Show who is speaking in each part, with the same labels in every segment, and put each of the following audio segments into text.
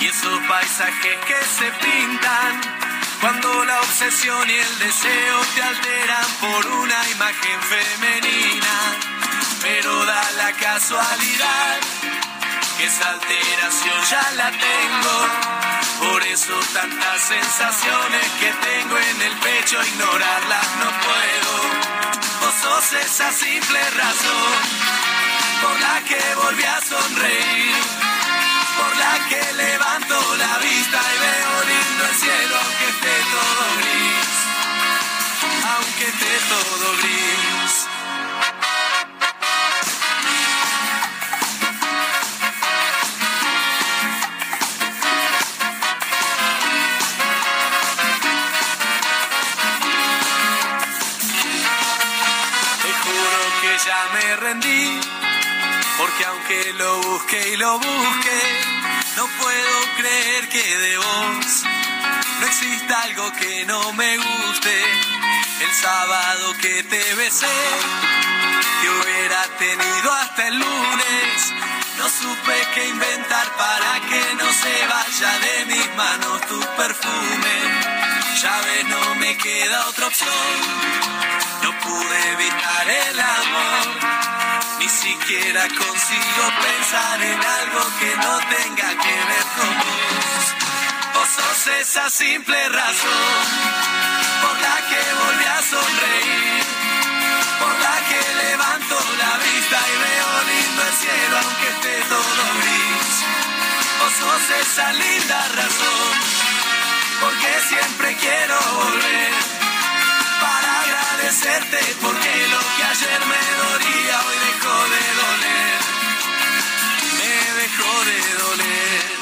Speaker 1: y esos paisajes que se pintan cuando la obsesión y el deseo te alteran por una imagen femenina. Pero da la casualidad que esa alteración ya la tengo. Por eso tantas sensaciones que tengo en el pecho, ignorarlas no puedo. Vos sos esa simple razón por la que volví a sonreír por la que levanto la vista y veo lindo el cielo, aunque esté todo gris, aunque esté todo gris. Te juro que ya me rendí porque aunque lo busque y lo busque, que de vos no exista algo que no me guste. El sábado que te besé, que hubiera tenido hasta el lunes, no supe qué inventar para que no se vaya de mis manos tu perfume. Ya ves, no me queda otra opción, no pude evitar el amor ni siquiera consigo pensar en algo que no tenga que ver con vos. Vos sos esa simple razón por la que volví a sonreír, por la que levanto la vista y veo lindo el cielo aunque esté todo gris. Vos sos esa linda razón porque siempre quiero volver para agradecerte porque lo que ayer me dolía hoy dejó de doler, dejó de doler.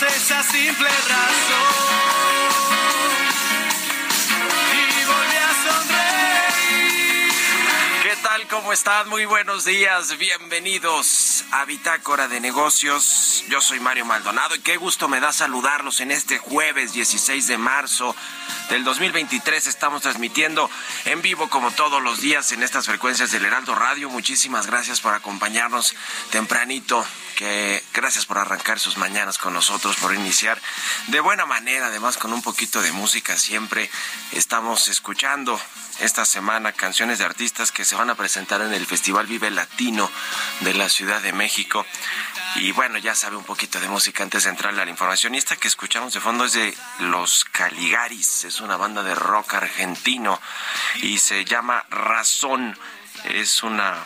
Speaker 1: Esa simple razón y volví a.
Speaker 2: ¿Qué tal? ¿Cómo están? Muy buenos días. Bienvenidos a Bitácora de Negocios. Yo soy Mario Maldonado y qué gusto me da saludarlos en este jueves 16 de marzo del 2023. Estamos transmitiendo en vivo como todos los días en estas frecuencias del Heraldo Radio. Muchísimas gracias por acompañarnos tempranito. Que gracias por arrancar sus mañanas con nosotros, por iniciar de buena manera, además con un poquito de música siempre. Estamos escuchando esta semana canciones de artistas que se van a presentar en el Festival Vive Latino de la Ciudad de México. Y bueno, ya sabe un poquito de música antes de entrar a la información. Y esta que escuchamos de fondo es de Los Caligaris, es una banda de rock argentino y se llama Razón. Es una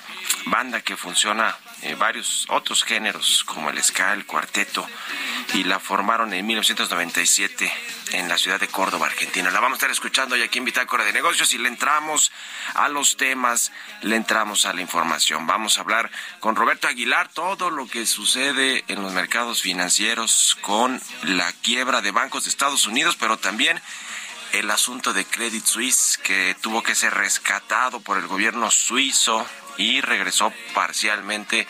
Speaker 2: banda que funciona en varios otros géneros como el ska, el cuarteto y la formaron en 1997 en la ciudad de Córdoba, Argentina. La vamos a estar escuchando hoy aquí en Bitácora de Negocios y le entramos a los temas, le entramos a la información. Vamos a hablar con Roberto Aguilar todo lo que sucede en los mercados financieros con la quiebra de bancos de Estados Unidos, pero también el asunto de Credit Suisse que tuvo que ser rescatado por el gobierno suizo y regresó parcialmente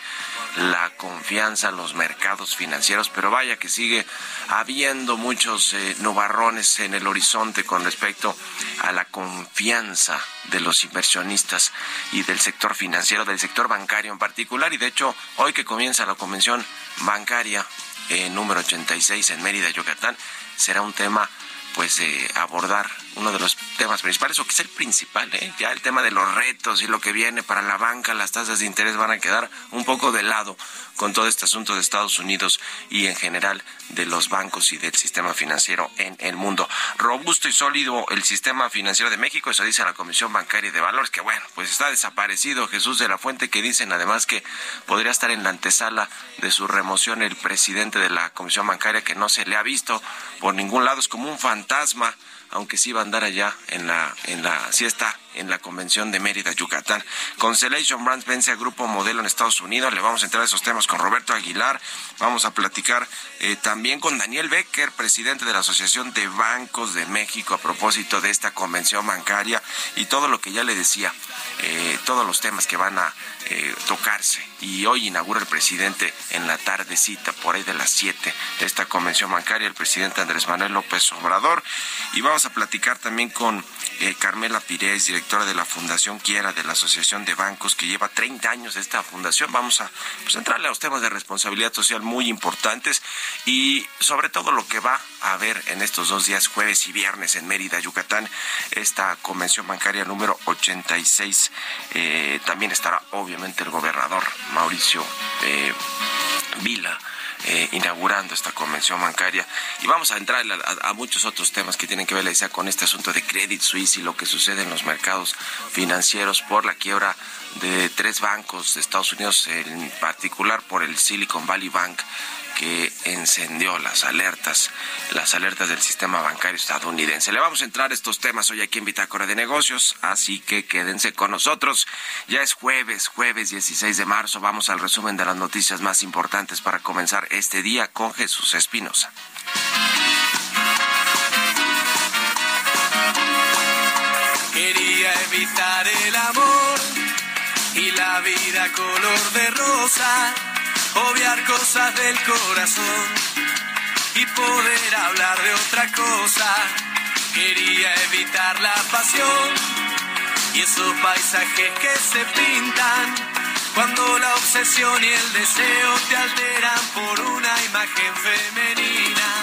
Speaker 2: la confianza en los mercados financieros, pero vaya que sigue habiendo muchos eh, nubarrones en el horizonte con respecto a la confianza de los inversionistas y del sector financiero, del sector bancario en particular. Y de hecho, hoy que comienza la convención bancaria eh, número 86 en Mérida, Yucatán, será un tema pues eh, abordar uno de los temas principales, o que es el principal, ¿eh? ya el tema de los retos y lo que viene para la banca, las tasas de interés van a quedar un poco de lado con todo este asunto de Estados Unidos y en general de los bancos y del sistema financiero en el mundo. Robusto y sólido el sistema financiero de México, eso dice la Comisión Bancaria de Valores, que bueno, pues está desaparecido Jesús de la Fuente, que dicen además que podría estar en la antesala de su remoción el presidente de la Comisión Bancaria, que no se le ha visto por ningún lado, es como un fantasma aunque sí va a andar allá en la, en la, está en la convención de Mérida, Yucatán. Constellation Brands vence a Grupo Modelo en Estados Unidos. Le vamos a entrar a esos temas con Roberto Aguilar. Vamos a platicar eh, también con Daniel Becker, presidente de la Asociación de Bancos de México, a propósito de esta convención bancaria y todo lo que ya le decía, eh, todos los temas que van a eh, tocarse. Y hoy inaugura el presidente en la tardecita, por ahí de las 7, esta convención bancaria, el presidente Andrés Manuel López Obrador. Y vamos a platicar también con eh, Carmela Pires, directora de la Fundación Quiera, de la Asociación de Bancos, que lleva 30 años esta fundación. Vamos a pues, a los temas de responsabilidad social muy importantes y sobre todo lo que va a haber en estos dos días, jueves y viernes, en Mérida, Yucatán, esta convención bancaria número 86. Eh, también estará obviamente el gobernador Mauricio eh, Vila eh, inaugurando esta convención bancaria. Y vamos a entrar a, muchos otros temas que tienen que ver, decía, con este asunto de Credit Suisse y lo que sucede en los mercados financieros por la quiebra de tres bancos de Estados Unidos, en particular por el Silicon Valley Bank que encendió las alertas, las alertas del sistema bancario estadounidense. Le vamos a entrar a estos temas hoy aquí en Bitácora de Negocios, así que quédense con nosotros. Ya es jueves, jueves 16 de marzo. Vamos al resumen de las noticias más importantes para comenzar este día con Jesús Espinosa.
Speaker 1: Quería evitar el amor y la vida color de rosa obviar cosas del corazón y poder hablar de otra cosa. Quería evitar la pasión y esos paisajes que se pintan cuando la obsesión y el deseo te alteran por una imagen femenina.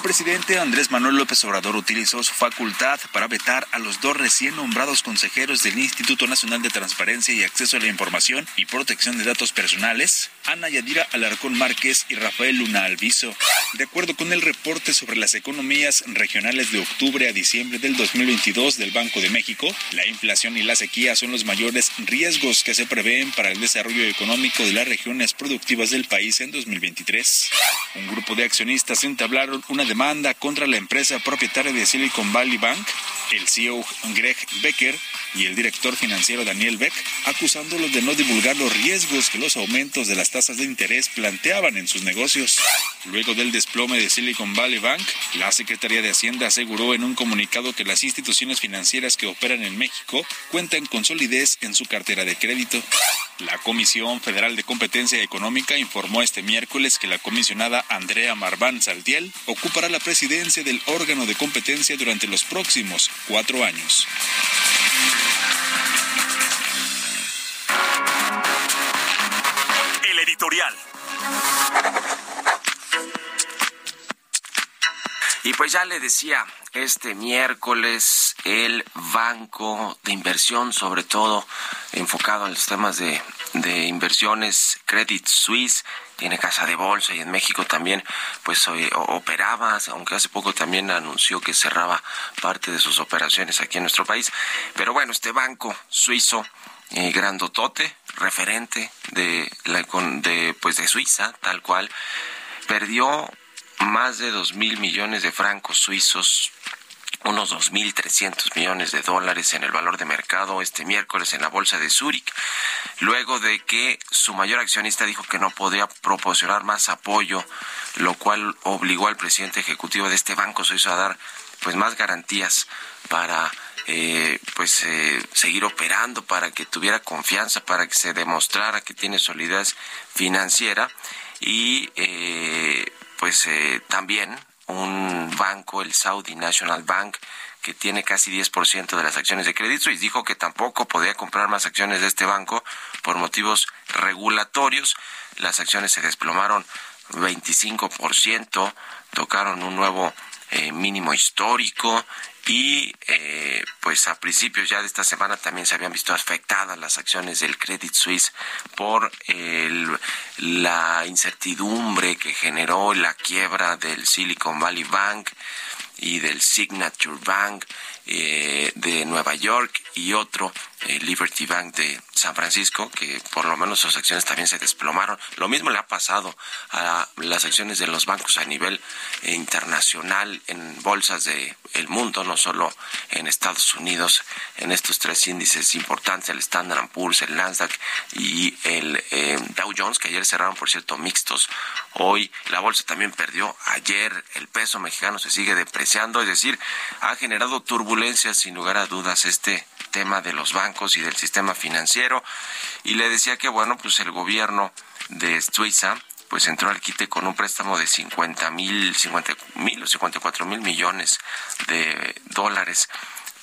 Speaker 3: El presidente Andrés Manuel López Obrador utilizó su facultad para vetar a los dos recién nombrados consejeros del Instituto Nacional de Transparencia y Acceso a la Información y Protección de Datos Personales, Ana Yadira Alarcón Márquez y Rafael Luna Alviso. De acuerdo con el reporte sobre las economías regionales de octubre a diciembre del 2022 del Banco de México, la inflación y la sequía son los mayores riesgos que se prevén para el desarrollo económico de las regiones productivas del país en 2023. Un grupo de accionistas entablaron una demanda contra la empresa propietaria de Silicon Valley Bank, el CEO Greg Becker y el director financiero Daniel Beck, acusándolos de no divulgar los riesgos que los aumentos de las tasas de interés planteaban en sus negocios. Luego del desplome de Silicon Valley Bank, la Secretaría de Hacienda aseguró en un comunicado que las instituciones financieras que operan en México cuentan con solidez en su cartera de crédito. La Comisión Federal de Competencia Económica informó este miércoles que la comisionada Andrea Marván Saltiel ocupará la presidencia del órgano de competencia durante los próximos cuatro años.
Speaker 2: Y pues ya le decía, este miércoles el Banco de Inversión, sobre todo enfocado en los temas de, de inversiones, Credit Suisse, tiene casa de bolsa y en México también pues operaba, aunque hace poco también anunció que cerraba parte de sus operaciones aquí en nuestro país. Pero bueno, este banco suizo eh, grandotote, referente de la de pues de Suiza, tal cual, perdió más de dos mil millones de francos suizos unos 2.300 millones de dólares en el valor de mercado este miércoles en la bolsa de Zúrich, luego de que su mayor accionista dijo que no podía proporcionar más apoyo, lo cual obligó al presidente ejecutivo de este banco suizo a dar pues más garantías para eh, pues eh, seguir operando para que tuviera confianza para que se demostrara que tiene solidez financiera y eh, pues también un banco, el Saudi National Bank, que tiene casi 10% de las acciones de Credit Suisse, dijo que tampoco podía comprar más acciones de este banco por motivos regulatorios. Las acciones se desplomaron 25% tocaron un nuevo eh, mínimo histórico y eh, pues a principios ya de esta semana también se habían visto afectadas las acciones del Credit Suisse por la incertidumbre que generó la quiebra del Silicon Valley Bank y del Signature Bank eh, de Nueva York y otro, eh, Liberty Bank de San Francisco, que por lo menos sus acciones también se desplomaron. Lo mismo le ha pasado a las acciones de los bancos a nivel eh, internacional en bolsas de el mundo, no solo en Estados Unidos, en estos tres índices importantes, el Standard Poor's, el Nasdaq y el Dow Jones, que ayer cerraron, por cierto, mixtos. Hoy la bolsa también perdió. Ayer el peso mexicano se sigue depreciando, es decir, ha generado turbulencia sin lugar a dudas este tema de los bancos y del sistema financiero. Y le decía que bueno pues el gobierno de Suiza pues entró al quite con un préstamo de 50 mil, 50 mil o 54 mil millones de dólares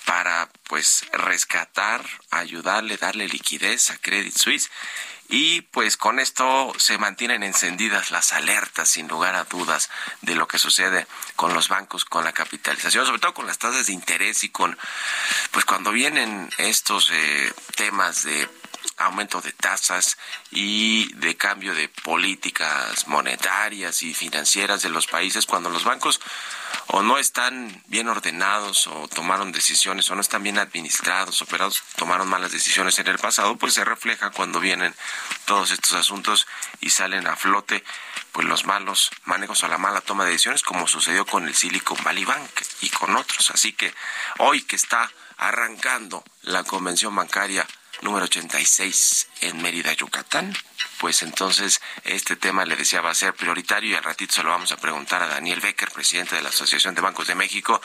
Speaker 2: para pues rescatar, ayudarle, darle liquidez a Credit Suisse y pues con esto se mantienen encendidas las alertas sin lugar a dudas de lo que sucede con los bancos con la capitalización sobre todo con las tasas de interés y con pues cuando vienen estos eh, temas de aumento de tasas y de cambio de políticas monetarias y financieras de los países cuando los bancos o no están bien ordenados o tomaron decisiones o no están bien administrados, operados, tomaron malas decisiones en el pasado, pues se refleja cuando vienen todos estos asuntos y salen a flote pues los malos manejos o la mala toma de decisiones como sucedió con el Silicon Valley Bank y con otros. Así que hoy que está arrancando la convención bancaria número 86 en Mérida, Yucatán, pues entonces este tema le decía va a ser prioritario y al ratito se lo vamos a preguntar a Daniel Becker, presidente de la Asociación de Bancos de México,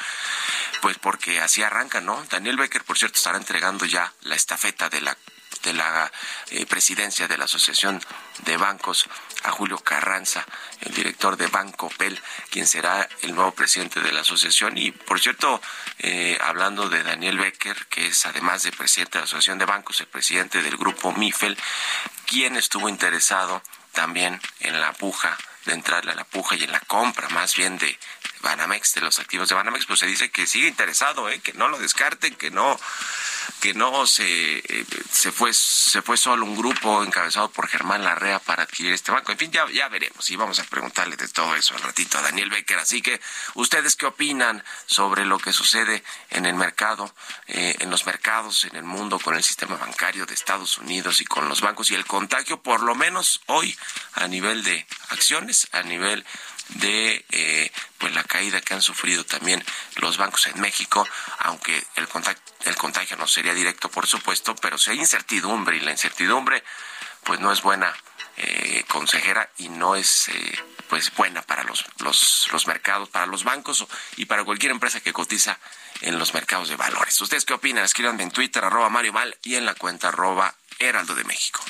Speaker 2: pues porque así arranca, ¿no? Daniel Becker, por cierto, estará entregando ya la estafeta de la de la eh, presidencia de la Asociación de Bancos a Julio Carranza, el director de Banco PEL, quien será el nuevo presidente de la asociación. Y, por cierto, eh, hablando de Daniel Becker, que es además de presidente de la Asociación de Bancos, el presidente del grupo MIFEL, quien estuvo interesado también en la puja, de entrarle a la puja y en la compra más bien de Banamex, de los activos de Banamex, pues se dice que sigue interesado, ¿eh? que no lo descarten, que no que no se, eh, se fue se fue solo un grupo encabezado por Germán Larrea para adquirir este banco. En fin, ya, ya veremos y vamos a preguntarle de todo eso al ratito a Daniel Becker. Así que, ¿ustedes qué opinan sobre lo que sucede en el mercado, eh, en los mercados, en el mundo, con el sistema bancario de Estados Unidos y con los bancos y el contagio, por lo menos hoy, a nivel de acciones, a nivel de eh, pues la caída que han sufrido también los bancos en México, aunque el contagio, el contagio no sería directo, por supuesto, pero si hay incertidumbre y la incertidumbre pues no es buena eh, consejera y no es eh, pues buena para los, los, los mercados, para los bancos y para cualquier empresa que cotiza en los mercados de valores. ¿Ustedes qué opinan? Escríbanme en Twitter, arroba Mario Mal y en la cuenta arroba Heraldo de México.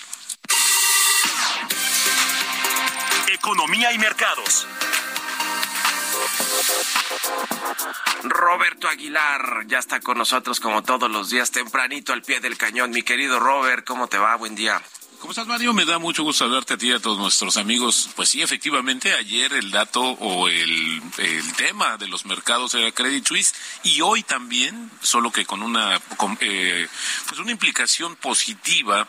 Speaker 4: Economía y mercados.
Speaker 2: Roberto Aguilar ya está con nosotros como todos los días tempranito al pie del cañón. Mi querido Robert, ¿cómo te va? Buen día.
Speaker 5: ¿Cómo estás, Mario? Me da mucho gusto hablarte a ti y a todos nuestros amigos. Pues sí, efectivamente, ayer el dato o el, tema de los mercados era Credit Suisse y hoy también, solo que con una, eh, pues una implicación positiva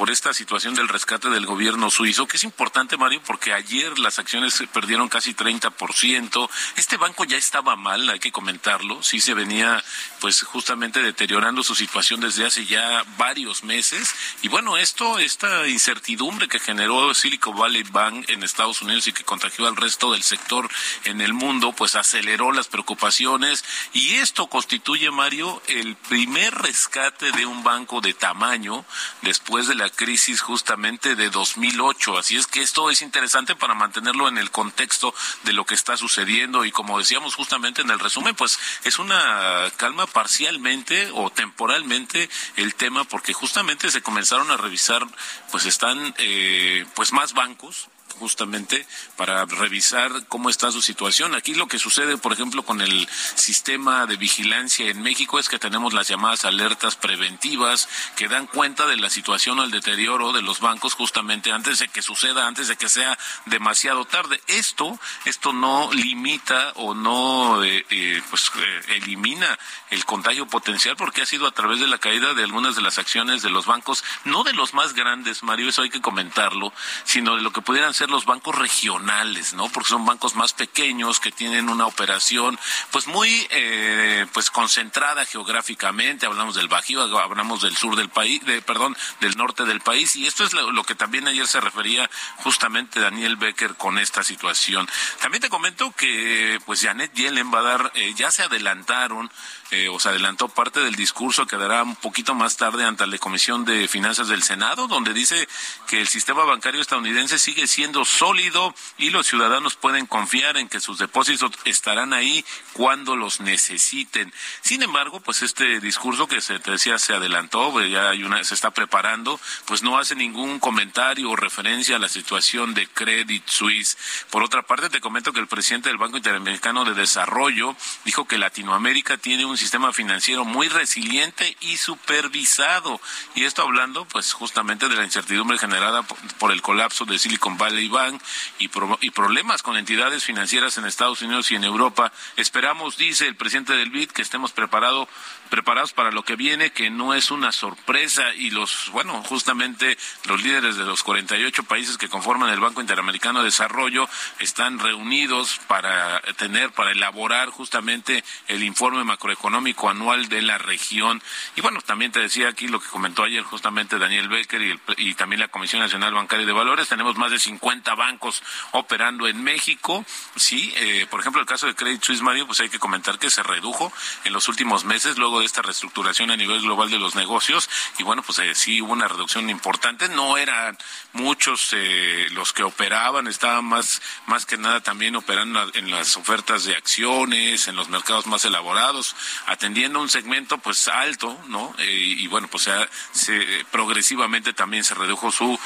Speaker 5: por esta situación del rescate del gobierno suizo, que es importante, Mario, porque ayer las acciones perdieron casi 30%. Este banco ya estaba mal, hay que comentarlo. Sí se venía, pues, justamente deteriorando su situación desde hace ya varios meses. Y bueno, esto, esta incertidumbre que generó Silicon Valley Bank en Estados Unidos y que contagió al resto del sector en el mundo, pues aceleró las preocupaciones. Y esto constituye, Mario, el primer rescate de un banco de tamaño después de la crisis justamente de 2008. Así es que esto es interesante para mantenerlo en el contexto de lo que está sucediendo y como decíamos justamente en el resumen, pues es una calma parcialmente o temporalmente el tema porque justamente se comenzaron a revisar, pues están eh, pues más bancos justamente para revisar cómo está su situación. Aquí lo que sucede, por ejemplo, con el sistema de vigilancia en México es que tenemos las llamadas alertas preventivas que dan cuenta de la situación o el deterioro de los bancos justamente antes de que suceda, antes de que sea demasiado tarde. Esto, esto no limita o no eh, eh, pues eh, elimina el contagio potencial porque ha sido a través de la caída de algunas de las acciones de los bancos, no de los más grandes, Mario, eso hay que comentarlo, sino de lo que pudieran los bancos regionales, ¿no? Porque son bancos más pequeños que tienen una operación pues muy eh, pues concentrada geográficamente, hablamos del Bajío, hablamos del sur del país, de, perdón, del norte del país y esto es lo, lo que también ayer se refería justamente Daniel Becker con esta situación. También te comento que pues Janet Yellen va a dar, eh, ya se adelantaron eh, o se adelantó parte del discurso que dará un poquito más tarde ante la Comisión de Finanzas del Senado, donde dice que el sistema bancario estadounidense sigue siendo sólido y los ciudadanos pueden confiar en que sus depósitos estarán ahí cuando los necesiten. Sin embargo, pues este discurso que se te decía se adelantó, pues, ya hay una, se está preparando, pues no hace ningún comentario o referencia a la situación de Credit Suisse. Por otra parte, te comento que el presidente del Banco Interamericano de Desarrollo dijo que Latinoamérica tiene un sistema financiero muy resiliente y supervisado. Y esto hablando, pues, justamente de la incertidumbre generada por, el colapso de Silicon Valley Bank y, y problemas con entidades financieras en Estados Unidos y en Europa. Esperamos, dice el presidente del BID, que estemos preparados preparados para lo que viene, que no es una sorpresa y los, bueno, justamente los líderes de los 48 países que conforman el Banco Interamericano de Desarrollo están reunidos para tener, para elaborar justamente el informe macroeconómico anual de la región. Y bueno, también te decía aquí lo que comentó ayer justamente Daniel Becker y, y también la Comisión Nacional Bancaria de Valores. Tenemos más de 50 bancos operando en México. Sí, eh, por ejemplo, el caso de Credit Suisse Mario, pues hay que comentar que se redujo en los últimos meses luego de esta reestructuración a nivel global de los negocios y bueno, pues eh, sí hubo una reducción importante, no eran muchos eh, los que operaban, estaban más, más que nada también operando en las ofertas de acciones, en los mercados más elaborados, atendiendo un segmento pues alto, ¿no? Eh, y bueno, pues se, progresivamente también se redujo su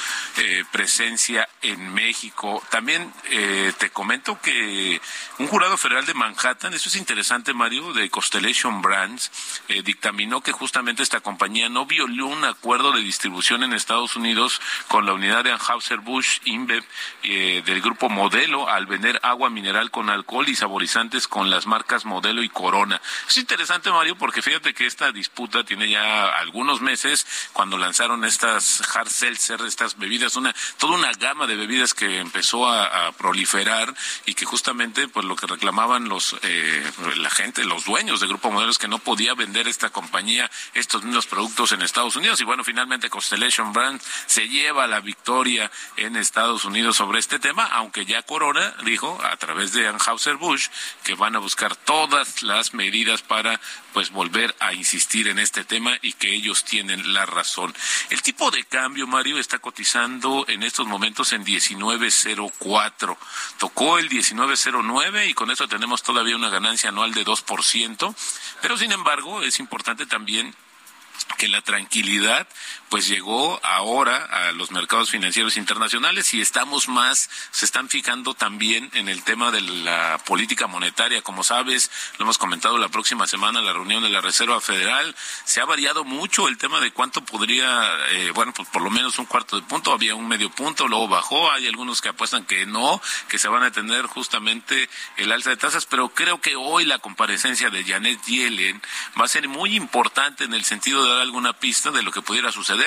Speaker 5: presencia en México. También te comento que un jurado federal de Manhattan, eso es interesante, Mario, de Constellation Brands, eh, dictaminó que justamente esta compañía no violó un acuerdo de distribución en Estados Unidos con la unidad de Anheuser-Busch InBev eh, del grupo Modelo al vender agua mineral con alcohol y saborizantes con las marcas Modelo y Corona. Es interesante, Mario, porque fíjate que esta disputa tiene ya algunos meses cuando lanzaron estas hard seltzer, estas bebidas, una toda una gama de bebidas que empezó a, proliferar y que justamente pues lo que reclamaban los eh, la gente, los dueños del grupo Modelo es que no podía vender esta compañía estos mismos productos en Estados Unidos. Y bueno, finalmente Constellation Brand se lleva la victoria en Estados Unidos sobre este tema, aunque ya Corona dijo a través de Anheuser-Busch que van a buscar todas las medidas para pues volver a insistir en este tema y que ellos tienen la razón. El tipo de cambio, Mario, está cotizando en estos momentos en 19.04. Tocó el 19.09 y con eso tenemos todavía una ganancia anual de 2%, pero sin embargo es importante también que la tranquilidad pues llegó ahora a los mercados financieros internacionales y estamos más, se están fijando también en el tema de la política monetaria. Como sabes, lo hemos comentado la próxima semana la reunión de la Reserva Federal, se ha variado mucho el tema de cuánto podría, eh, bueno, pues por lo menos un cuarto de punto, había un medio punto, luego bajó, hay algunos que apuestan que no, que se van a tener justamente el alza de tasas, pero creo que hoy la comparecencia de Janet Yellen va a ser muy importante en el sentido de dar alguna pista de lo que pudiera suceder.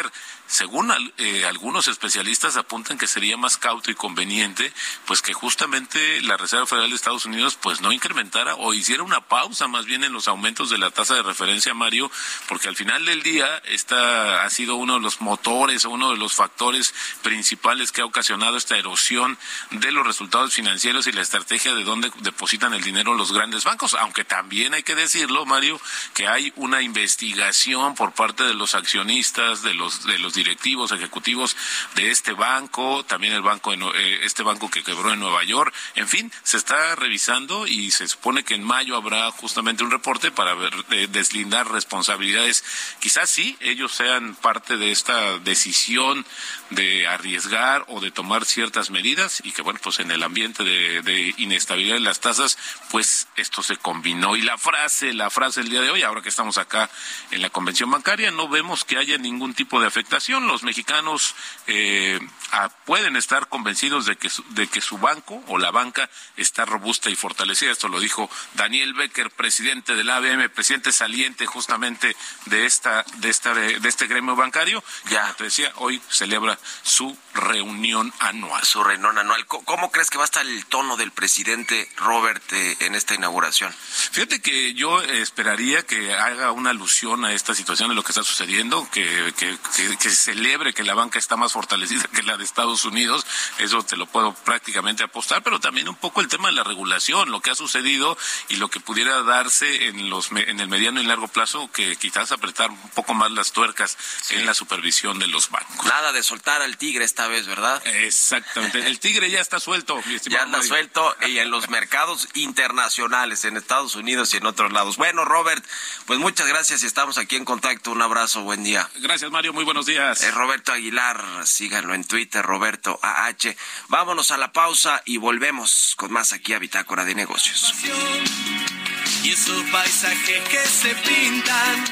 Speaker 5: Según eh, algunos especialistas apuntan que sería más cauto y conveniente, pues que justamente la Reserva Federal de Estados Unidos pues no incrementara o hiciera una pausa más bien en los aumentos de la tasa de referencia, Mario, porque al final del día esta ha sido uno de los motores o uno de los factores principales que ha ocasionado esta erosión de los resultados financieros y la estrategia de dónde depositan el dinero los grandes bancos, aunque también hay que decirlo, Mario, que hay una investigación por parte de los accionistas, de los de los directivos ejecutivos de este banco, también el banco eh, este banco que quebró en Nueva York, en fin, se está revisando y se supone que en mayo habrá justamente un reporte para ver, deslindar responsabilidades. Quizás sí ellos sean parte de esta decisión de arriesgar o de tomar ciertas medidas y que bueno pues en el ambiente de, de inestabilidad de las tasas pues esto se combinó y la frase la frase del día de hoy ahora que estamos acá en la convención bancaria no vemos que haya ningún tipo de afectación los mexicanos eh, pueden estar convencidos de que de que su banco o la banca está robusta y fortalecida esto lo dijo Daniel Becker presidente del ABM presidente saliente justamente de esta de esta de este gremio bancario ya te decía hoy celebra su reunión anual.
Speaker 2: Su reunión anual. ¿Cómo crees que va a estar el tono del presidente Robert eh, en esta inauguración?
Speaker 5: Fíjate que yo esperaría que haga una alusión a esta situación de lo que está sucediendo, que, que, que, celebre que la banca está más fortalecida que la de Estados Unidos. Eso te lo puedo prácticamente apostar, pero también un poco el tema de la regulación, lo que ha sucedido y lo que pudiera darse en, los, en el mediano y largo plazo, que quizás apretar un poco más las tuercas en la supervisión de los bancos.
Speaker 2: Nada de soltar al tigre esta vez, ¿verdad?
Speaker 5: Exactamente. El tigre ya está suelto.
Speaker 2: ya está suelto y en los mercados internacionales, en Estados Unidos y en otros lados. Bueno, Robert, pues muchas gracias y estamos aquí en contacto. Un abrazo, buen día.
Speaker 5: Gracias, Mario. Muy buenos días.
Speaker 2: Es Roberto Aguilar. Síganlo en Twitter, Roberto AH. Vámonos a la pausa y volvemos con más aquí a Bitácora de Negocios.
Speaker 1: Y esos paisajes que se pintan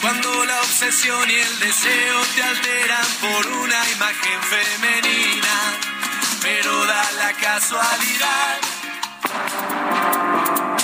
Speaker 1: cuando la obsesión y el deseo te alteran por una imagen femenina, pero da la casualidad.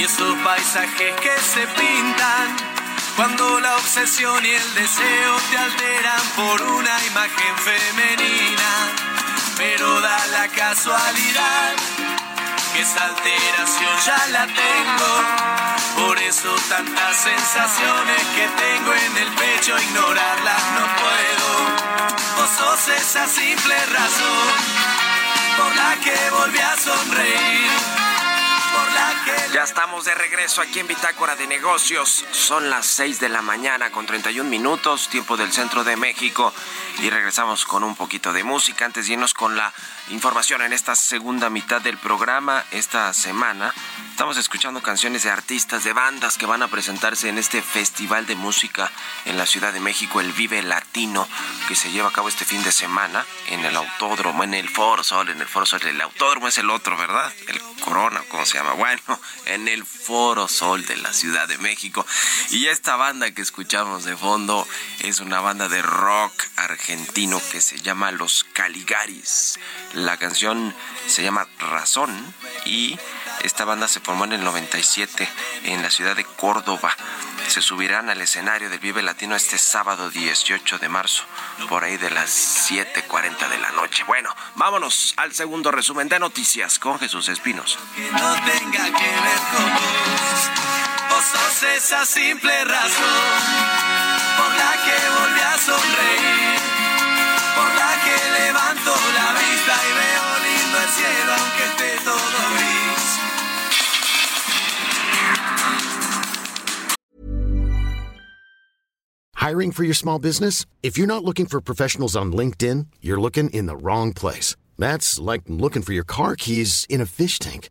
Speaker 1: y esos paisajes que se pintan cuando la obsesión y el deseo te alteran por una imagen femenina. Pero da la casualidad que esa alteración ya la tengo. Por eso tantas sensaciones que tengo en el pecho, ignorarlas no puedo. Vos sos esa simple razón por la que volví a sonreír
Speaker 2: ya estamos de regreso aquí en Bitácora de Negocios. Son las 6 de la mañana con 31 minutos, tiempo del centro de México. Y regresamos con un poquito de música antes de irnos con la información en esta segunda mitad del programa. Esta semana estamos escuchando canciones de artistas, de bandas que van a presentarse en este festival de música en la Ciudad de México, el Vive Latino, que se lleva a cabo este fin de semana en el Autódromo, en el Foro Sol, en el Foro Sol. El Autódromo es el otro, ¿verdad? El Corona, ¿cómo se llama? Bueno, en el Foro Sol de la Ciudad de México. Y esta banda que escuchamos de fondo es una banda de rock argentino que se llama Los Caligaris. La canción se llama Razón y esta banda se formó en el 97 en la ciudad de Córdoba. Se subirán al escenario del Vive Latino este sábado 18 de marzo, por ahí de las 7.40 de la noche. Bueno, vámonos al segundo resumen de noticias con Jesús Espinos.
Speaker 6: Hiring for your small business? If you're not looking for professionals on LinkedIn, you're looking in the wrong place. That's like looking for your car keys in a fish tank.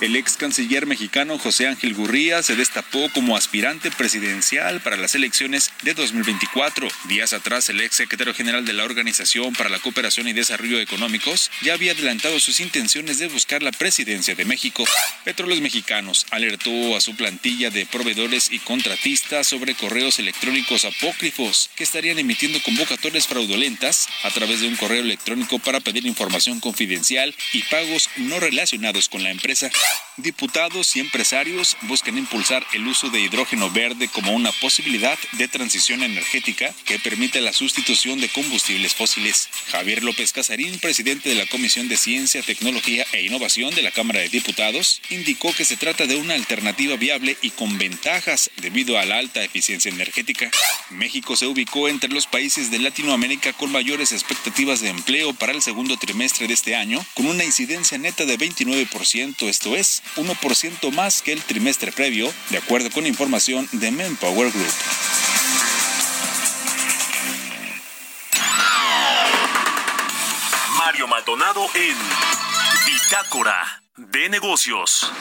Speaker 3: El ex canciller mexicano José Ángel Gurría se destapó como aspirante presidencial para las elecciones de 2024. Días atrás, el ex secretario general de la Organización para la Cooperación y Desarrollo Económicos ya había adelantado sus intenciones de buscar la presidencia de México. Petróleos Mexicanos alertó a su plantilla de proveedores y contratistas sobre correos electrónicos apócrifos que estarían emitiendo convocatorias fraudulentas a través de un correo electrónico para pedir información confidencial y pagos no relacionados con la empresa. Diputados y empresarios buscan impulsar el uso de hidrógeno verde como una posibilidad de transición energética que permite la sustitución de combustibles fósiles. Javier López Casarín, presidente de la Comisión de Ciencia, Tecnología e Innovación de la Cámara de Diputados, indicó que se trata de una alternativa viable y con ventajas debido a la alta eficiencia energética. México se ubicó entre los países de Latinoamérica con mayores expectativas de empleo para el segundo trimestre de este año, con una incidencia neta de 29%, esto es, 1% más que el trimestre previo, de acuerdo con información de Manpower Group.
Speaker 4: Mario Maldonado en Bitácora de Negocios.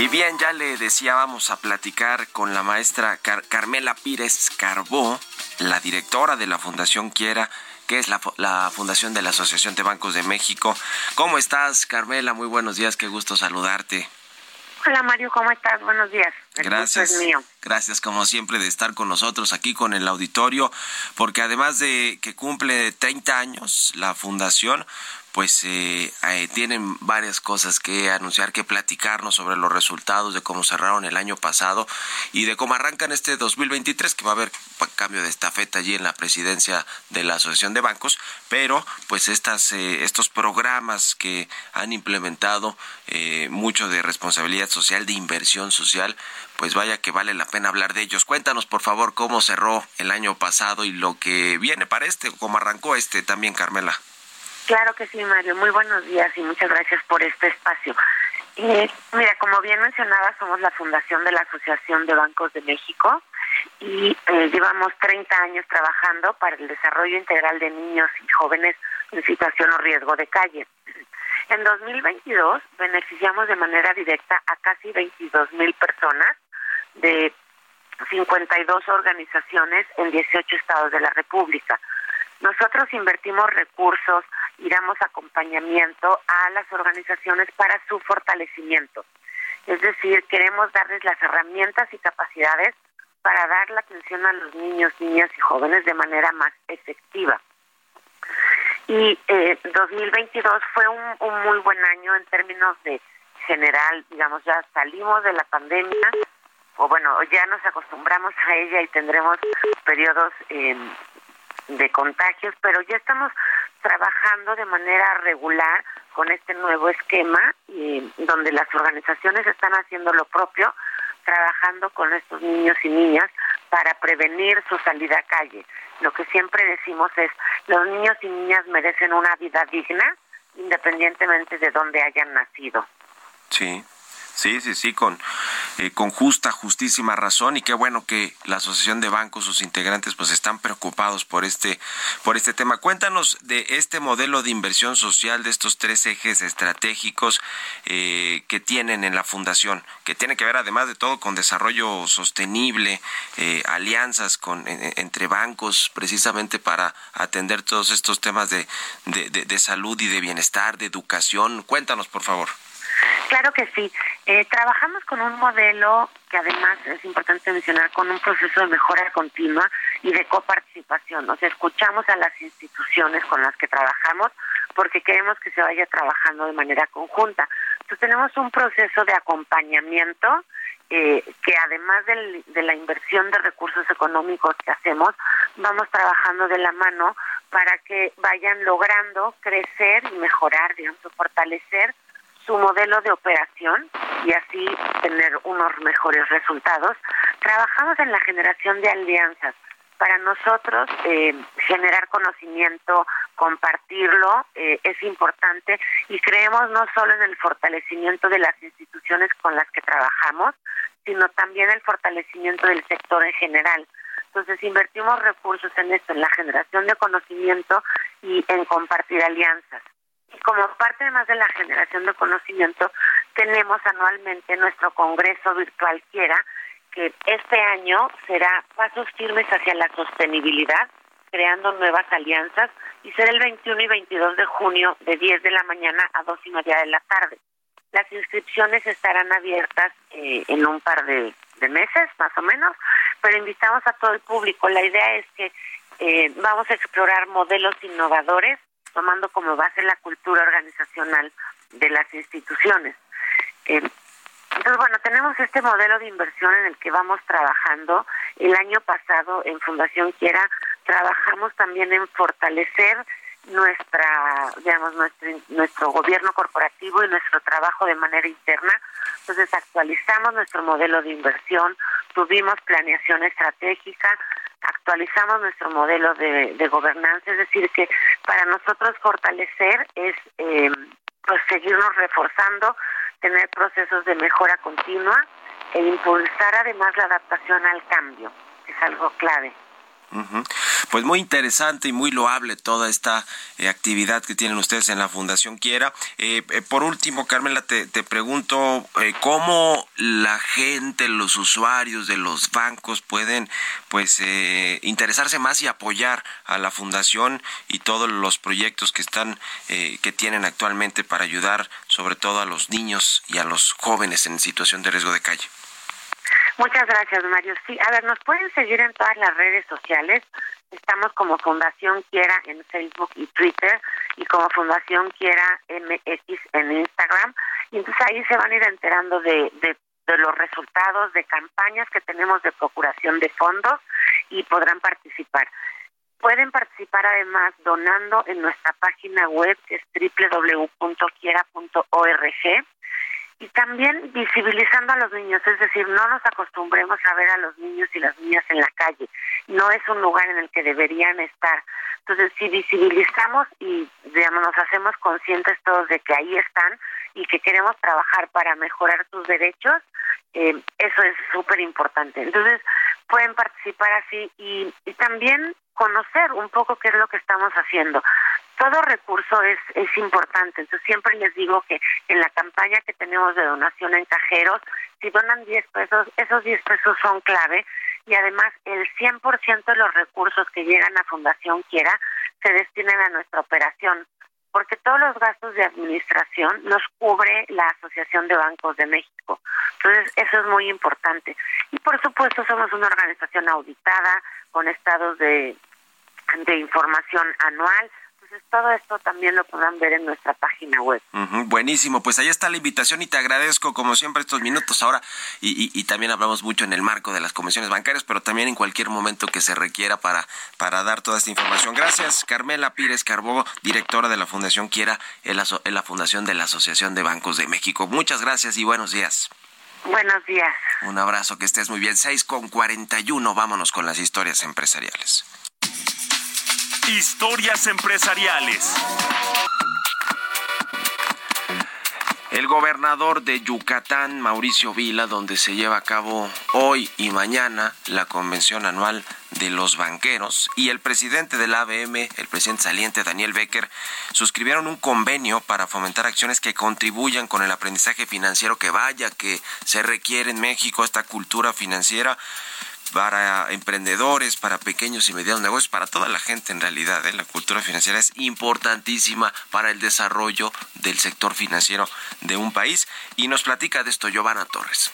Speaker 2: Y bien, ya le decía, vamos a platicar con la maestra Carmela Pírez Carbó, la directora de la Fundación Quiera, que es la, la, Fundación de la Asociación de Bancos de México. ¿Cómo estás, Carmela? Muy buenos días, qué gusto saludarte.
Speaker 7: Hola Mario, ¿cómo estás? Buenos días.
Speaker 2: Gracias. mío. Gracias como siempre de estar con nosotros aquí con el auditorio, porque además de que cumple 30 años la fundación, pues eh, eh, tienen varias cosas que anunciar, que platicarnos sobre los resultados de cómo cerraron el año pasado y de cómo arrancan este 2023, que va a haber cambio de estafeta allí en la presidencia de la Asociación de Bancos, pero pues estas, eh, estos programas que han implementado eh, mucho de responsabilidad social, de inversión social, pues vaya que vale la pena hablar de ellos. Cuéntanos, por favor, cómo cerró el año pasado y lo que viene para este, cómo arrancó este también, Carmela.
Speaker 7: Claro que sí, Mario. Muy buenos días y muchas gracias por este espacio. Eh, mira, como bien mencionaba, somos la fundación de la Asociación de Bancos de México y eh, llevamos 30 años trabajando para el desarrollo integral de niños y jóvenes en situación o riesgo de calle. En 2022 beneficiamos de manera directa a casi 22 mil personas de 52 organizaciones en 18 estados de la República. Nosotros invertimos recursos y damos acompañamiento a las organizaciones para su fortalecimiento. Es decir, queremos darles las herramientas y capacidades para dar la atención a los niños, niñas y jóvenes de manera más efectiva. Y eh, 2022 fue un, un muy buen año en términos de general, digamos, ya salimos de la pandemia, o bueno, ya nos acostumbramos a ella y tendremos periodos eh, de contagios, pero ya estamos trabajando de manera regular con este nuevo esquema y donde las organizaciones están haciendo lo propio, trabajando con estos niños y niñas para prevenir su salida a calle. Lo que siempre decimos es, los niños y niñas merecen una vida digna independientemente de dónde hayan nacido.
Speaker 2: Sí. Sí, sí, sí, con, eh, con justa, justísima razón y qué bueno que la Asociación de Bancos, sus integrantes, pues están preocupados por este, por este tema. Cuéntanos de este modelo de inversión social, de estos tres ejes estratégicos eh, que tienen en la Fundación, que tiene que ver además de todo con desarrollo sostenible, eh, alianzas con, entre bancos precisamente para atender todos estos temas de, de salud y de bienestar, de educación. Cuéntanos, por favor.
Speaker 7: Claro que sí. Eh, trabajamos con un modelo que además es importante mencionar, con un proceso de mejora continua y de coparticipación. O sea, escuchamos a las instituciones con las que trabajamos porque queremos que se vaya trabajando de manera conjunta. Entonces tenemos un proceso de acompañamiento eh, que además del, de la inversión de recursos económicos que hacemos, vamos trabajando de la mano para que vayan logrando crecer y mejorar, digamos, fortalecer su modelo de operación y así tener unos mejores resultados. Trabajamos en la generación de alianzas. Para nosotros eh, generar conocimiento, compartirlo eh, es importante y creemos no solo en el fortalecimiento de las instituciones con las que trabajamos, sino también el fortalecimiento del sector en general. Entonces invertimos recursos en esto, en la generación de conocimiento y en compartir alianzas. Y como parte más de la generación de conocimiento, tenemos anualmente nuestro Congreso Virtual Quiera, que este año será pasos firmes hacia la sostenibilidad, creando nuevas alianzas, y será el 21 y 22 de junio de 10 de la mañana a 2 y media de la tarde. Las inscripciones estarán abiertas eh, en un par de, meses, más o menos, pero invitamos a todo el público. La idea es que eh, vamos a explorar modelos innovadores, tomando como base la cultura organizacional de las instituciones. Eh, entonces, bueno, tenemos este modelo de inversión en el que vamos trabajando. El año pasado en Fundación Quiera trabajamos también en fortalecer nuestra, digamos, nuestro, nuestro gobierno corporativo y nuestro trabajo de manera interna. Entonces actualizamos nuestro modelo de inversión, tuvimos planeación estratégica, actualizamos nuestro modelo de, gobernanza, es decir, que para nosotros fortalecer es eh, pues seguirnos reforzando, tener procesos de mejora continua e impulsar además la adaptación al cambio, que es algo clave.
Speaker 2: Pues muy interesante y muy loable toda esta eh, actividad que tienen ustedes en la Fundación Quiera. Eh, eh, por último, Carmela, te, te pregunto cómo la gente, los usuarios de los bancos pueden pues interesarse más y apoyar a la Fundación y todos los proyectos que están que tienen actualmente para ayudar sobre todo a los niños y a los jóvenes en situación de riesgo de calle.
Speaker 7: Muchas gracias, Mario. Sí, a ver, nos pueden seguir en todas las redes sociales. Estamos como Fundación Quiera en Facebook y Twitter y como Fundación Quiera MX en Instagram. Y entonces ahí se van a ir enterando de, de, de los resultados de campañas que tenemos de procuración de fondos y podrán participar. Pueden participar además donando en nuestra página web que es www.quiera.org y también visibilizando a los niños, es decir, no nos acostumbremos a ver a los niños y las niñas en la calle, no es un lugar en el que deberían estar. Entonces, si visibilizamos y digamos, nos hacemos conscientes todos de que ahí están y que queremos trabajar para mejorar sus derechos, eh, eso es súper importante. Entonces, pueden participar así y, también conocer un poco qué es lo que estamos haciendo todo recurso es, es importante. Entonces siempre les digo que en la campaña que tenemos de donación en cajeros, si donan 10 pesos, esos 10 pesos son clave y además el 100% de los recursos que llegan a Fundación Quiera se destinan a nuestra operación, porque todos los gastos de administración los cubre la Asociación de Bancos de México. Entonces, eso es muy importante. Y por supuesto, somos una organización auditada con estados de, de información anual todo esto también lo podrán ver en nuestra página web.
Speaker 2: buenísimo, pues ahí está la invitación y te agradezco como siempre estos minutos ahora y, y, también hablamos mucho en el marco de las comisiones bancarias, pero también en cualquier momento que se requiera para, para dar toda esta información. Gracias, Carmela Pírez Carbó, directora de la Fundación Quiera, en la, en la Fundación de la Asociación de Bancos de México. Muchas gracias y buenos días.
Speaker 7: Buenos días.
Speaker 2: Un abrazo, que estés muy bien. 6 con 41, vámonos con las historias empresariales.
Speaker 4: Historias empresariales.
Speaker 2: El gobernador de Yucatán, Mauricio Vila, donde se lleva a cabo hoy y mañana la convención anual de los banqueros, y el presidente del ABM, el presidente saliente Daniel Becker, suscribieron un convenio para fomentar acciones que contribuyan con el aprendizaje financiero que vaya que se requiere en México, esta cultura financiera para emprendedores, para pequeños y medianos negocios, para toda la gente en realidad. ¿eh? La cultura financiera es importantísima para el desarrollo del sector financiero de un país. Y nos platica de esto Giovanna Torres.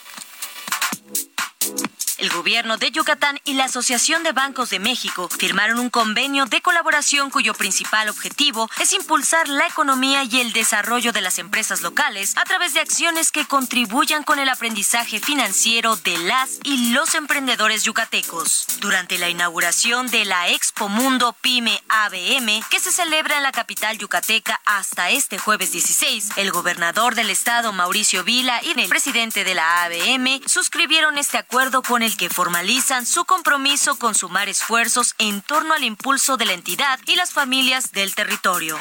Speaker 8: El gobierno de Yucatán y la Asociación de Bancos de México firmaron un convenio de colaboración cuyo principal objetivo es impulsar la economía y el desarrollo de las empresas locales a través de acciones que contribuyan con el aprendizaje financiero de las y los emprendedores yucatecos. Durante la inauguración de la Expo Mundo Pyme ABM, que se celebra en la capital yucateca hasta este jueves 16, el gobernador del estado Mauricio Vila y el presidente de la ABM suscribieron este acuerdo con el que formalizan su compromiso con sumar esfuerzos en torno al impulso de la entidad y las familias del territorio.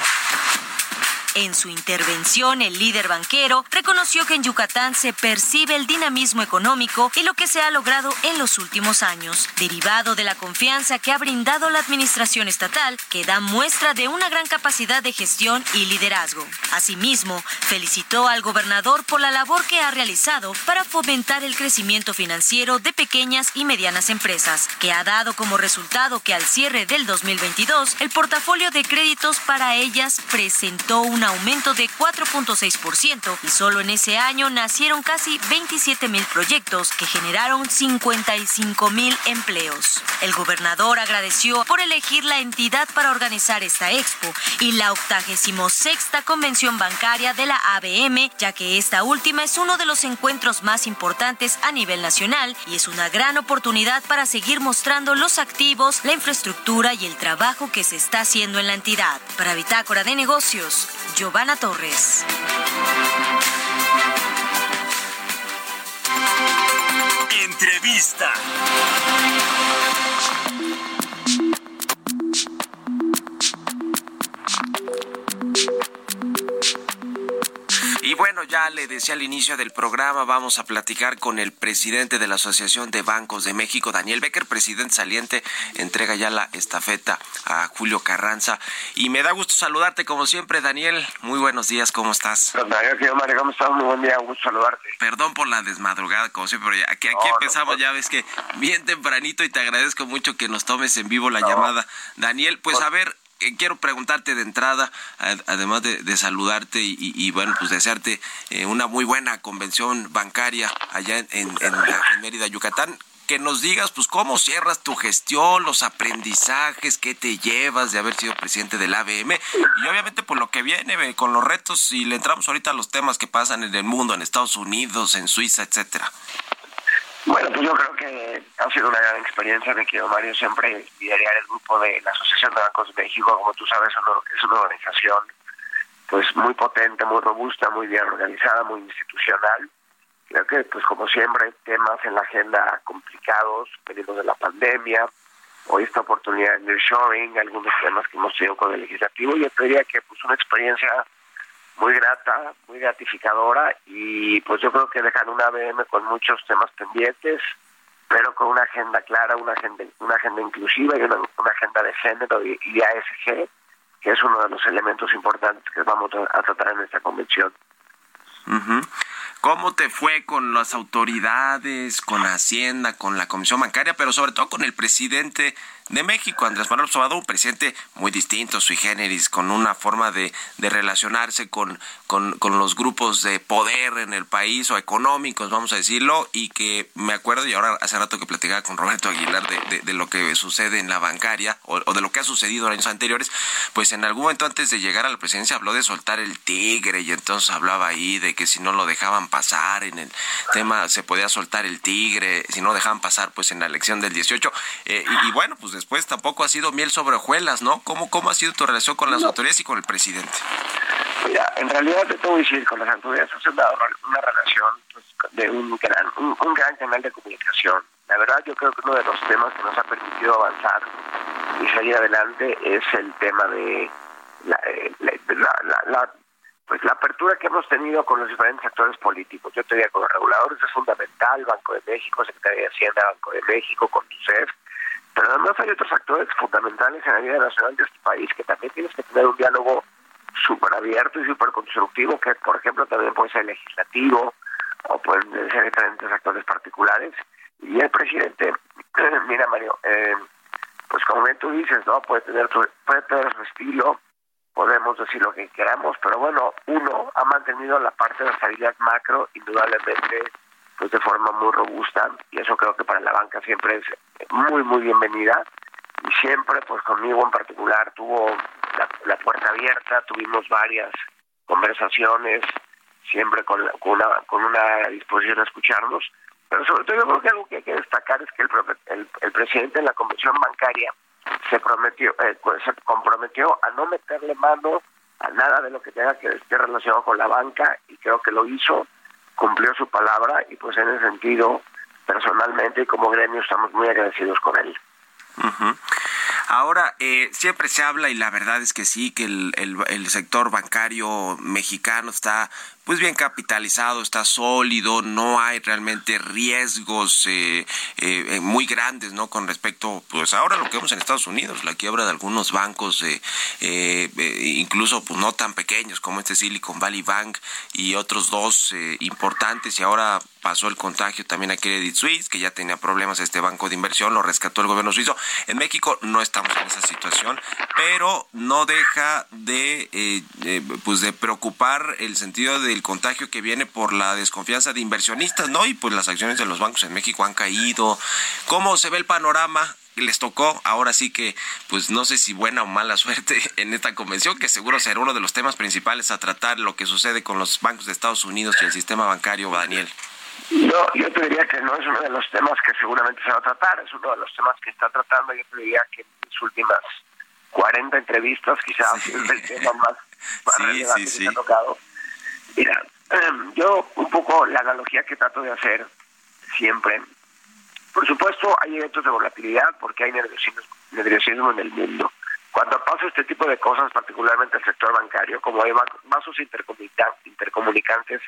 Speaker 8: En su intervención, el líder banquero reconoció que en Yucatán se percibe el dinamismo económico y lo que se ha logrado en los últimos años, derivado de la confianza que ha brindado la administración estatal, que da muestra de una gran capacidad de gestión y liderazgo. Asimismo, felicitó al gobernador por la labor que ha realizado para fomentar el crecimiento financiero de pequeñas y medianas empresas, que ha dado como resultado que al cierre del 2022 el portafolio de créditos para ellas presentó un aumento de 4.6% y solo en ese año nacieron casi 27 mil proyectos que generaron 55 mil empleos. El gobernador agradeció por elegir la entidad para organizar esta expo y la 86 Convención Bancaria de la ABM, ya que esta última es uno de los encuentros más importantes a nivel nacional y es una gran oportunidad para seguir mostrando los activos, la infraestructura y el trabajo que se está haciendo en la entidad. Para Bitácora de Negocios, Giovanna Torres.
Speaker 4: Entrevista.
Speaker 2: Y bueno, ya le decía al inicio del programa, vamos a platicar con el presidente de la Asociación de Bancos de México, Daniel Becker, presidente saliente, entrega ya la estafeta a Julio Carranza. Y me da gusto saludarte como siempre, Daniel. Muy buenos días, ¿cómo estás?
Speaker 9: Daniel, Mario, ¿cómo estás? Muy buen día, gusto saludarte.
Speaker 2: Perdón por la desmadrugada, como siempre, pero aquí, aquí empezamos, ya ves que bien tempranito y te agradezco mucho que nos tomes en vivo la llamada. Daniel, pues a ver, quiero preguntarte de entrada, además de, saludarte y, bueno, pues desearte eh, una muy buena convención bancaria allá en, Mérida, Yucatán que nos digas, pues, cómo cierras tu gestión, los aprendizajes que te llevas de haber sido presidente del ABM y obviamente por lo que viene con los retos y le entramos ahorita a los temas que pasan en el mundo, en Estados Unidos, en Suiza, etcétera.
Speaker 9: Bueno, pues yo creo que ha sido una gran experiencia. Me quiero, Mario, siempre liderar el grupo de la Asociación de Bancos de México. Como tú sabes, es una organización pues muy potente, muy robusta, muy bien organizada, muy institucional. Creo que, pues como siempre, temas en la agenda complicados, venidos de la pandemia, hoy esta oportunidad de nearshoring, algunos temas que hemos tenido con el legislativo. Yo diría que pues una experiencia muy grata, muy gratificadora y pues yo creo que dejan una ABM con muchos temas pendientes, pero con una agenda clara, una agenda, una agenda inclusiva y una, agenda de género y, y, ASG, que es uno de los elementos importantes que vamos a, tratar en esta convención.
Speaker 2: ¿Cómo te fue con las autoridades, con Hacienda, con la Comisión Bancaria, pero sobre todo con el presidente de México, Andrés Manuel López un presidente muy distinto, sui generis, con una forma de, de relacionarse con, con, los grupos de poder en el país o económicos, vamos a decirlo, y que me acuerdo, y ahora hace rato que platicaba con Roberto Aguilar de, de, lo que sucede en la bancaria o, de lo que ha sucedido en años anteriores, pues en algún momento antes de llegar a la presidencia habló de soltar el tigre y entonces hablaba ahí de que si no lo dejaban pasar en el tema se podía soltar el tigre, si no dejaban pasar pues en la elección del 18, eh, y bueno, pues después tampoco ha sido miel sobre hojuelas, ¿no? ¿Cómo, cómo ha sido tu relación con las autoridades y con el presidente?
Speaker 9: Mira, en realidad te tengo que decir, con las autoridades has dado una relación pues, de un gran, un, gran canal de comunicación. La verdad, yo creo que uno de los temas que nos ha permitido avanzar y salir adelante es el tema de la, eh, la, pues la apertura que hemos tenido con los diferentes actores políticos. Yo te diría con los reguladores es fundamental, Banco de México, Secretaría de Hacienda, Banco de México, con TUCEF, pero además hay otros actores fundamentales en la vida nacional de este país que también tienes que tener un diálogo súper abierto y súper constructivo, que por ejemplo también puede ser legislativo o pueden ser diferentes actores particulares. Y el presidente, mira Mario, eh, pues como bien tú dices, ¿no? Puede tener, puede tener su estilo, podemos decir lo que queramos, pero bueno, uno ha mantenido la parte de estabilidad macro, indudablemente pues de forma muy robusta y eso creo que para la banca siempre es muy muy bienvenida. Y siempre pues conmigo en particular tuvo la, puerta abierta tuvimos varias conversaciones siempre con, con, una, con una disposición a escucharnos. Pero sobre todo yo creo que algo que hay que destacar es que el, el, presidente de la convención bancaria se prometió eh, pues, se comprometió a no meterle mano a nada de lo que tenga que esté relacionado con la banca y creo que lo hizo cumplió su palabra y pues en ese sentido, personalmente y como gremio estamos muy agradecidos con él.
Speaker 2: Ahora, eh, siempre se habla, y la verdad es que sí, que el, el, sector bancario mexicano está pues bien capitalizado, está sólido, no hay realmente riesgos eh, eh, muy grandes, ¿no? Con respecto, pues ahora lo que vemos en Estados Unidos, la quiebra de algunos bancos, incluso pues no tan pequeños como este Silicon Valley Bank y otros dos importantes, y ahora pasó el contagio también a Credit Suisse, que ya tenía problemas este banco de inversión, lo rescató el gobierno suizo. En México no estamos en esa situación, pero no deja de, eh, pues de preocupar el sentido del contagio que viene por la desconfianza de inversionistas, ¿no? Y pues las acciones de los bancos en México han caído. ¿Cómo se ve el panorama? les tocó ahora sí que pues no sé si buena o mala suerte en esta convención que seguro será uno de los temas principales a tratar lo que sucede con los bancos de Estados Unidos y el sistema bancario Daniel.
Speaker 9: No, yo te diría que no es uno de los temas que seguramente se va a tratar, es uno de los temas que está tratando, yo te diría que en sus últimas 40 entrevistas quizás es el tema más, relevante que se ha tocado. Mira, em, yo un poco la analogía que trato de hacer siempre, por supuesto hay eventos de volatilidad porque hay nerviosismo, en el mundo. Cuando pasa este tipo de cosas, particularmente el sector bancario, como hay vasos intercomunicantes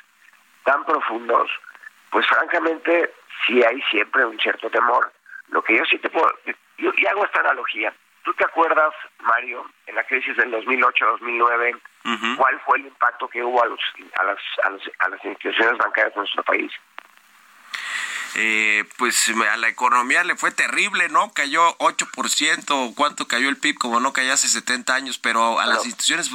Speaker 9: tan profundos, pues francamente sí hay siempre un cierto temor. Lo que yo sí te puedo, yo, y hago esta analogía. ¿Tú te acuerdas, Mario, en la crisis del 2008-2009, cuál fue el impacto que hubo a, los, a, las, a, las instituciones bancarias de nuestro país?
Speaker 2: Eh, pues a la economía le fue terrible, ¿no? Cayó 8%, ¿cuánto cayó el PIB? Como no cayó hace 70 años, pero a las instituciones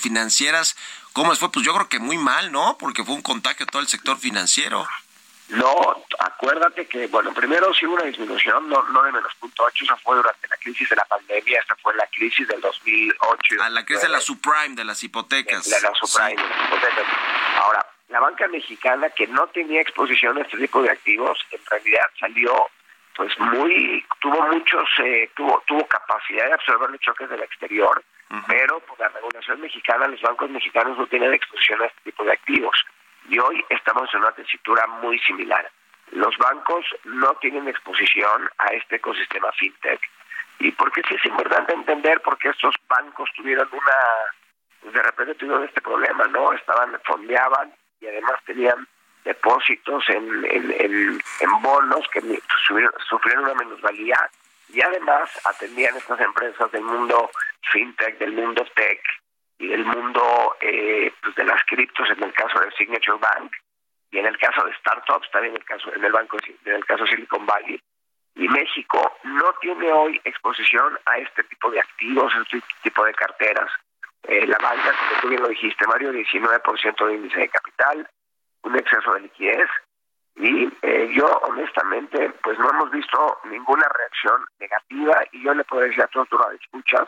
Speaker 2: financieras, ¿cómo fue? Pues yo creo que muy mal, ¿no? Porque fue un contagio a todo el sector financiero.
Speaker 9: No, acuérdate que, bueno, primero sí hubo una disminución, no, no de menos punto ocho, esa fue durante la crisis de la pandemia, esta fue la crisis del 2008.
Speaker 2: A la crisis de la subprime, de las hipotecas.
Speaker 9: De, la subprime, de las hipotecas. Ahora, la banca mexicana que no tenía exposición a este tipo de activos, en realidad salió pues muy, tuvo muchos, eh, tuvo, tuvo capacidad de absorber los choques del exterior, pero por la regulación mexicana, los bancos mexicanos no tienen exposición a este tipo de activos y hoy estamos en una tesitura muy similar. Los bancos no tienen exposición a este ecosistema fintech y porque sí es importante entender por qué estos bancos tuvieron una, de repente tuvieron este problema, ¿no? Estaban, fondeaban y además tenían depósitos en, en, en, bonos que sufrieron una minusvalía y además atendían estas empresas del mundo fintech, del mundo tech, y del mundo eh, pues de las criptos en el caso de Signature Bank y en el caso de startups también en el caso en el banco en el caso Silicon Valley y México no tiene hoy exposición a este tipo de activos, a este tipo de carteras. Eh, la banca, como tú bien lo dijiste, Mario, 19% de índice de capital, un exceso de liquidez y eh, yo honestamente pues no hemos visto ninguna reacción negativa y yo le puedo decir a todos los escuchas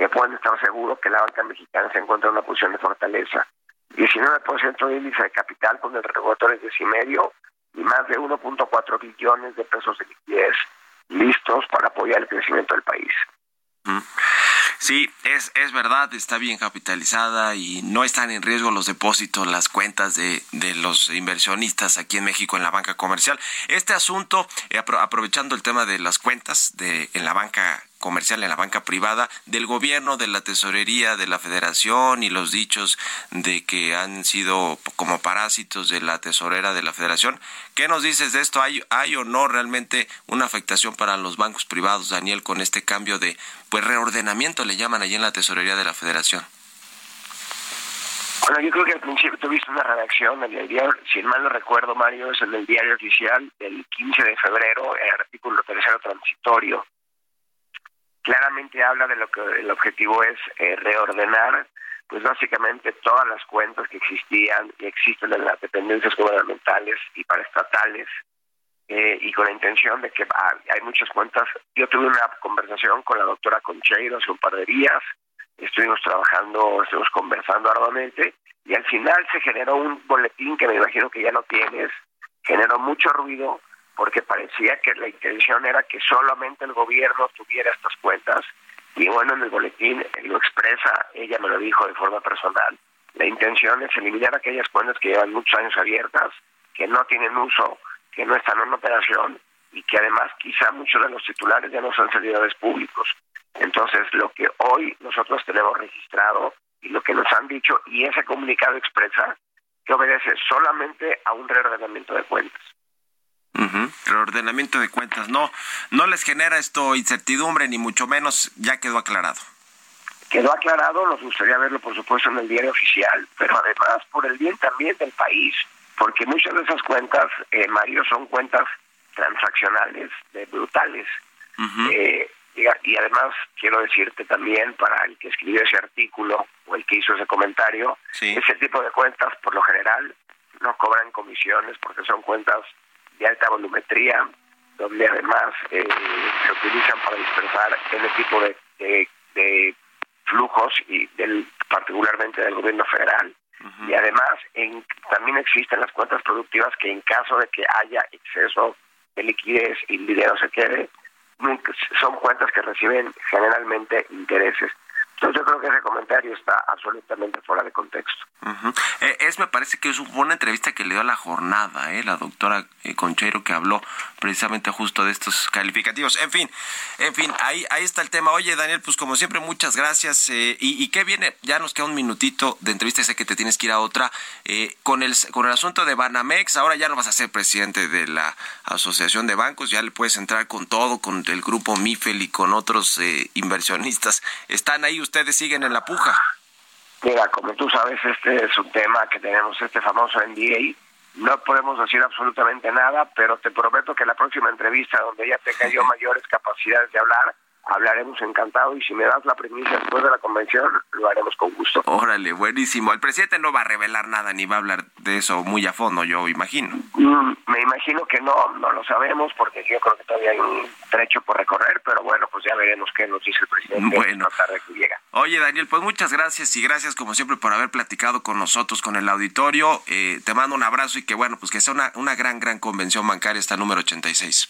Speaker 9: que pueden estar seguros que la banca mexicana se encuentra en una posición de fortaleza. 19% de índice de capital con el regulatorio y medio y más de 1.4 billones de pesos de liquidez listos para apoyar el crecimiento del país.
Speaker 2: Sí, es, es verdad, está bien capitalizada y no están en riesgo los depósitos, las cuentas de, de los inversionistas aquí en México en la banca comercial. Este asunto, eh, aprovechando el tema de las cuentas de, en la banca comercial en la banca privada del gobierno, de la tesorería, de la federación y los dichos de que han sido como parásitos de la tesorera de la federación. ¿Qué nos dices de esto? ¿Hay, hay o no realmente una afectación para los bancos privados, Daniel, con este cambio de pues reordenamiento, le llaman allí en la tesorería de la federación?
Speaker 9: Bueno, yo creo que al principio tuviste una redacción en el diario, si mal no recuerdo, Mario, es en el diario oficial del 15 de febrero, el artículo tercero transitorio, claramente habla de lo que el objetivo es eh, reordenar pues básicamente todas las cuentas que existían y existen en las dependencias gubernamentales y paraestatales eh, y con la intención de que ah, hay muchas cuentas. Yo tuve una conversación con la doctora Concheiro hace un par de días, estuvimos trabajando, estuvimos conversando arduamente y al final se generó un boletín que me imagino que ya no tienes, generó mucho ruido porque parecía que la intención era que solamente el gobierno tuviera estas cuentas. Y bueno, en el boletín lo expresa, ella me lo dijo de forma personal. La intención es eliminar aquellas cuentas que llevan muchos años abiertas, que no tienen uso, que no están en operación y que además quizá muchos de los titulares ya no son servidores públicos. Entonces, lo que hoy nosotros tenemos registrado y lo que nos han dicho, y ese comunicado expresa que obedece solamente a un reordenamiento de cuentas.
Speaker 2: Reordenamiento de cuentas. No, no les genera esto incertidumbre, ni mucho menos, ya quedó aclarado.
Speaker 9: Quedó aclarado, nos gustaría verlo, por supuesto, en el diario oficial, pero además por el bien también del país, porque muchas de esas cuentas, eh, Mario, son cuentas transaccionales de brutales. eh, y además quiero decirte también para el que escribió ese artículo o el que hizo ese comentario, ese tipo de cuentas por lo general no cobran comisiones porque son cuentas de alta volumetría, donde además eh, se utilizan para dispersar ese tipo de, de, flujos y del particularmente del gobierno federal. Y además en, también existen las cuentas productivas que en caso de que haya exceso de liquidez y el dinero se quede, son cuentas que reciben generalmente intereses. Entonces yo creo que ese comentario está absolutamente fuera de contexto.
Speaker 2: Eh, es, me parece que es una entrevista que le dio a la jornada, eh, la doctora eh, Conchero, que habló precisamente justo de estos calificativos. En fin, en fin, ahí, ahí está el tema. Oye, Daniel, pues como siempre, muchas gracias. y, y qué viene, ya nos queda un minutito de entrevista, sé que te tienes que ir a otra. con, el, con el asunto de Banamex, ahora ya no vas a ser presidente de la Asociación de Bancos, ya le puedes entrar con todo, con el grupo MIFEL y con otros inversionistas. Están ahí ustedes siguen en la puja.
Speaker 9: Mira, como tú sabes, este es un tema que tenemos, este famoso NDA. No podemos decir absolutamente nada, pero te prometo que la próxima entrevista, donde ya tenga yo mayores capacidades de hablar, hablaremos encantado y si me das la premisa después de la convención, lo haremos con gusto.
Speaker 2: Órale, buenísimo. El presidente no va a revelar nada ni va a hablar de eso muy a fondo, yo imagino.
Speaker 9: Mm, me imagino que no, no lo sabemos porque yo creo que todavía hay un trecho por recorrer, pero bueno, pues ya veremos qué nos dice el presidente bueno. tarde que llega.
Speaker 2: Oye, Daniel, pues muchas gracias y gracias como siempre por haber platicado con nosotros, con el auditorio. Eh, te mando un abrazo y que bueno, pues que sea una, una gran, gran convención bancaria esta número 86.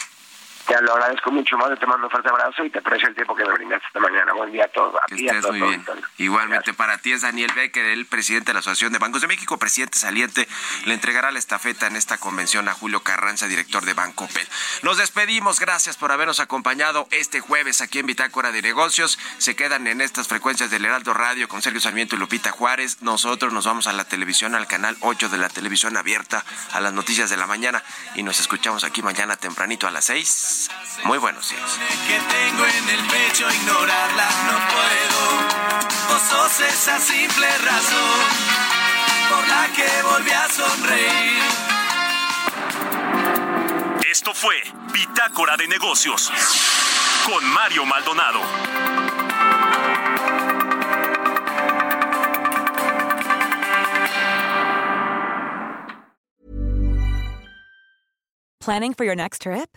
Speaker 9: Te lo agradezco mucho, más, te mando un fuerte abrazo y te aprecio el tiempo que me brindaste esta mañana. Buen día a todos. A
Speaker 2: ti, a todos, muy bien. Igualmente para ti es Daniel Becker, el presidente de la Asociación de Bancos de México, presidente saliente, le entregará la estafeta en esta convención a Julio Carranza, director de Banco Pel. Nos despedimos, gracias por habernos acompañado este jueves aquí en Bitácora de Negocios. Se quedan en estas frecuencias del Heraldo Radio con Sergio Sarmiento y Lupita Juárez. Nosotros nos vamos a la televisión, al canal 8 de la televisión abierta, a las noticias de la mañana y nos escuchamos aquí mañana tempranito a las 6 muy buenos días.
Speaker 1: Que tengo en el pecho, ignorarla no puedo. Vos sos esa simple razón por la que volví a sonreír.
Speaker 4: Esto fue Bitácora de Negocios con Mario Maldonado.
Speaker 10: Planning for your next trip?